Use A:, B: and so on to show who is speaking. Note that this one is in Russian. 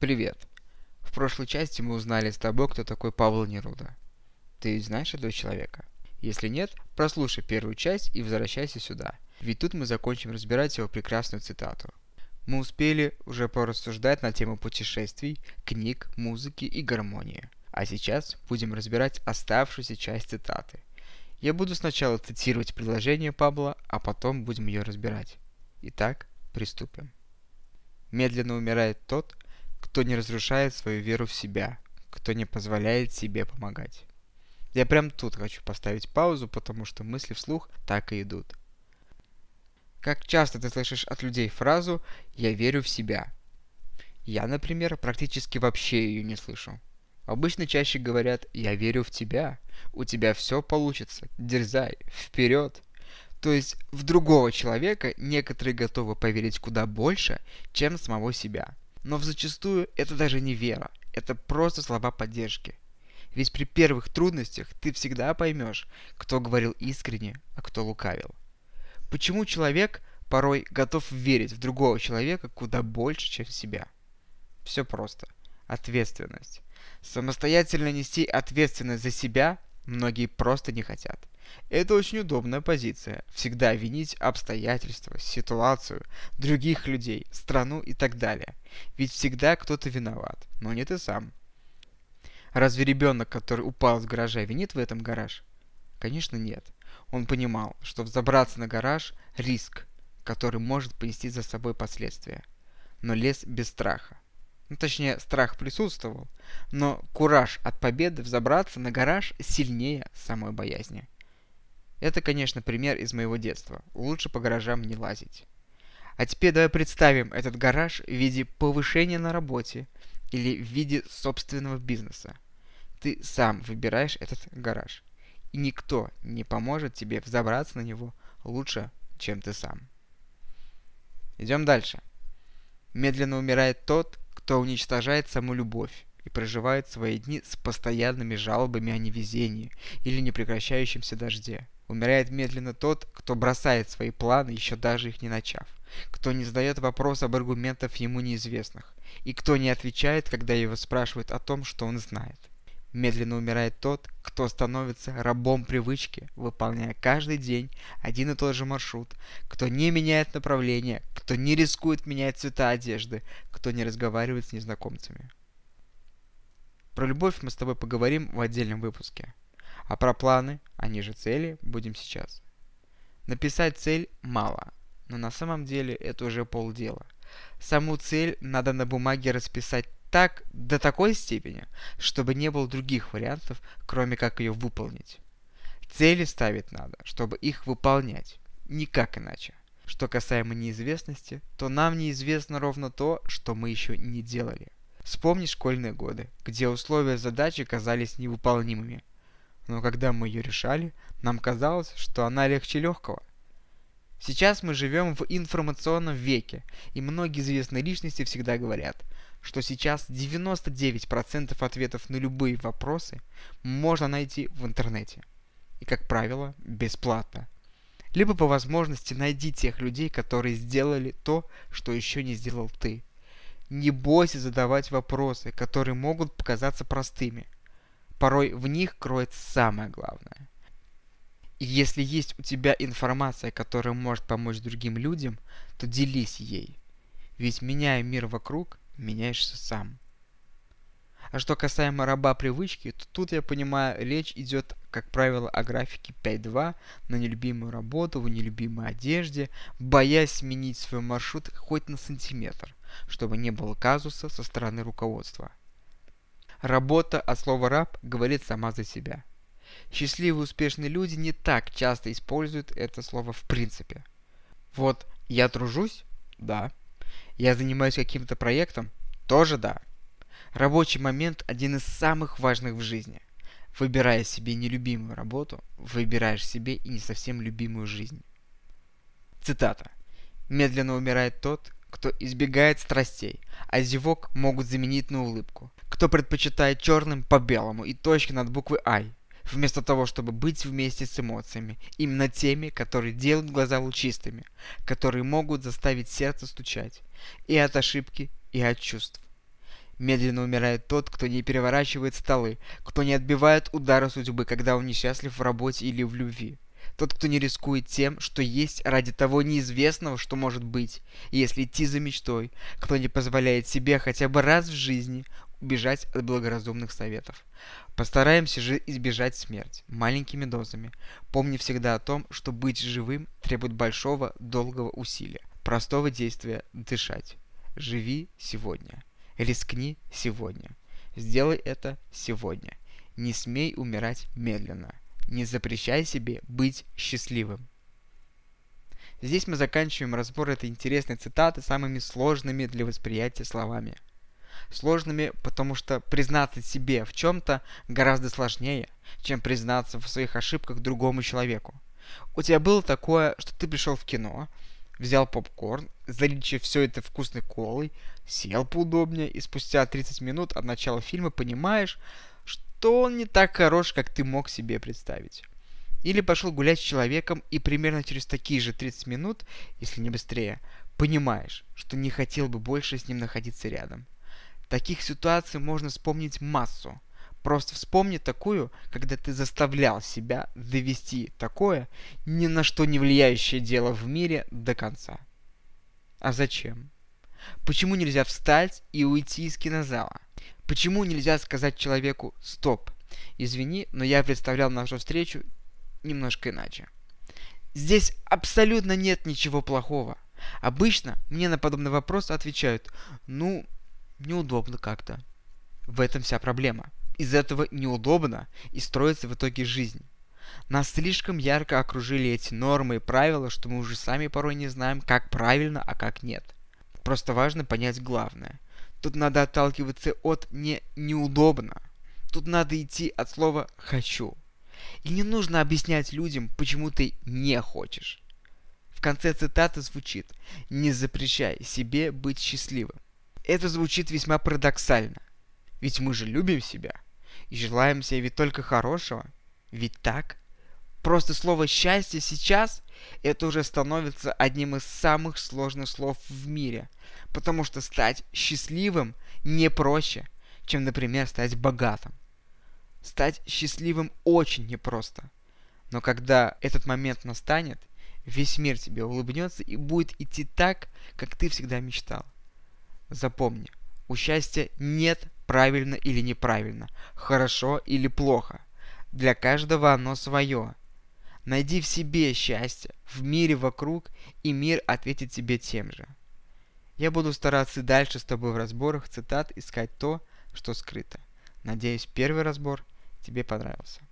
A: Привет. В прошлой части мы узнали с тобой, кто такой Павел Неруда. Ты ведь знаешь этого человека? Если нет, прослушай первую часть и возвращайся сюда. Ведь тут мы закончим разбирать его прекрасную цитату. Мы успели уже порассуждать на тему путешествий, книг, музыки и гармонии. А сейчас будем разбирать оставшуюся часть цитаты. Я буду сначала цитировать предложение Павла, а потом будем ее разбирать. Итак, приступим. Медленно умирает тот, кто не разрушает свою веру в себя, кто не позволяет себе помогать. Я прям тут хочу поставить паузу, потому что мысли вслух так и идут. Как часто ты слышишь от людей фразу «я верю в себя»? Я, например, практически вообще ее не слышу. Обычно чаще говорят «я верю в тебя», «у тебя все получится», «дерзай», «вперед». То есть в другого человека некоторые готовы поверить куда больше, чем самого себя. Но зачастую это даже не вера, это просто слова поддержки. Ведь при первых трудностях ты всегда поймешь, кто говорил искренне, а кто лукавил. Почему человек порой готов верить в другого человека куда больше, чем в себя? Все просто. Ответственность. Самостоятельно нести ответственность за себя многие просто не хотят. Это очень удобная позиция. Всегда винить обстоятельства, ситуацию, других людей, страну и так далее. Ведь всегда кто-то виноват, но не ты сам. Разве ребенок, который упал из гаража, винит в этом гараж? Конечно, нет. Он понимал, что взобраться на гараж – риск, который может понести за собой последствия. Но лез без страха. Ну, точнее, страх присутствовал, но кураж от победы взобраться на гараж сильнее самой боязни. Это, конечно, пример из моего детства. Лучше по гаражам не лазить. А теперь давай представим этот гараж в виде повышения на работе или в виде собственного бизнеса. Ты сам выбираешь этот гараж. И никто не поможет тебе взобраться на него лучше, чем ты сам. Идем дальше. Медленно умирает тот, кто уничтожает саму любовь и проживает свои дни с постоянными жалобами о невезении или непрекращающемся дожде. Умирает медленно тот, кто бросает свои планы, еще даже их не начав, кто не задает вопрос об аргументах ему неизвестных, и кто не отвечает, когда его спрашивают о том, что он знает. Медленно умирает тот, кто становится рабом привычки, выполняя каждый день один и тот же маршрут, кто не меняет направление, кто не рискует менять цвета одежды, кто не разговаривает с незнакомцами. Про любовь мы с тобой поговорим в отдельном выпуске. А про планы, они же цели, будем сейчас. Написать цель мало, но на самом деле это уже полдела. Саму цель надо на бумаге расписать так до такой степени, чтобы не было других вариантов, кроме как ее выполнить. Цели ставить надо, чтобы их выполнять. Никак иначе. Что касаемо неизвестности, то нам неизвестно ровно то, что мы еще не делали. Вспомни школьные годы, где условия задачи казались невыполнимыми, но когда мы ее решали, нам казалось, что она легче легкого. Сейчас мы живем в информационном веке, и многие известные личности всегда говорят, что сейчас 99% ответов на любые вопросы можно найти в интернете. И, как правило, бесплатно. Либо по возможности найди тех людей, которые сделали то, что еще не сделал ты. Не бойся задавать вопросы, которые могут показаться простыми – порой в них кроется самое главное. И если есть у тебя информация, которая может помочь другим людям, то делись ей. Ведь меняя мир вокруг, меняешься сам. А что касаемо раба привычки, то тут, я понимаю, речь идет, как правило, о графике 5.2 на нелюбимую работу, в нелюбимой одежде, боясь сменить свой маршрут хоть на сантиметр, чтобы не было казуса со стороны руководства – Работа от слова «раб» говорит сама за себя. Счастливые успешные люди не так часто используют это слово в принципе. Вот я тружусь? Да. Я занимаюсь каким-то проектом? Тоже да. Рабочий момент – один из самых важных в жизни. Выбирая себе нелюбимую работу, выбираешь себе и не совсем любимую жизнь. Цитата. «Медленно умирает тот, кто избегает страстей, а зевок могут заменить на улыбку кто предпочитает черным по белому и точки над буквой I, вместо того, чтобы быть вместе с эмоциями, именно теми, которые делают глаза лучистыми, которые могут заставить сердце стучать, и от ошибки, и от чувств. Медленно умирает тот, кто не переворачивает столы, кто не отбивает удары судьбы, когда он несчастлив в работе или в любви. Тот, кто не рискует тем, что есть ради того неизвестного, что может быть, если идти за мечтой, кто не позволяет себе хотя бы раз в жизни убежать от благоразумных советов. Постараемся же избежать смерти маленькими дозами, помни всегда о том, что быть живым требует большого, долгого усилия, простого действия – дышать. Живи сегодня. Рискни сегодня. Сделай это сегодня. Не смей умирать медленно. Не запрещай себе быть счастливым. Здесь мы заканчиваем разбор этой интересной цитаты самыми сложными для восприятия словами. Сложными, потому что признаться себе в чем-то гораздо сложнее, чем признаться в своих ошибках другому человеку. У тебя было такое, что ты пришел в кино, взял попкорн, залечив все это вкусной колой, сел поудобнее и спустя 30 минут от начала фильма понимаешь, что он не так хорош, как ты мог себе представить. Или пошел гулять с человеком и примерно через такие же 30 минут, если не быстрее, понимаешь, что не хотел бы больше с ним находиться рядом. Таких ситуаций можно вспомнить массу. Просто вспомни такую, когда ты заставлял себя довести такое, ни на что не влияющее дело в мире до конца. А зачем? Почему нельзя встать и уйти из кинозала? Почему нельзя сказать человеку «стоп»? Извини, но я представлял нашу встречу немножко иначе. Здесь абсолютно нет ничего плохого. Обычно мне на подобный вопрос отвечают «ну, неудобно как-то». В этом вся проблема – из этого неудобно и строится в итоге жизнь. Нас слишком ярко окружили эти нормы и правила, что мы уже сами порой не знаем, как правильно, а как нет. Просто важно понять главное. Тут надо отталкиваться от не неудобно. Тут надо идти от слова «хочу». И не нужно объяснять людям, почему ты не хочешь. В конце цитаты звучит «Не запрещай себе быть счастливым». Это звучит весьма парадоксально. Ведь мы же любим себя – и желаем себе ведь только хорошего. Ведь так? Просто слово «счастье» сейчас это уже становится одним из самых сложных слов в мире, потому что стать счастливым не проще, чем, например, стать богатым. Стать счастливым очень непросто. Но когда этот момент настанет, весь мир тебе улыбнется и будет идти так, как ты всегда мечтал. Запомни, у счастья нет правильно или неправильно, хорошо или плохо. Для каждого оно свое. Найди в себе счастье, в мире вокруг, и мир ответит тебе тем же. Я буду стараться дальше с тобой в разборах цитат искать то, что скрыто. Надеюсь, первый разбор тебе понравился.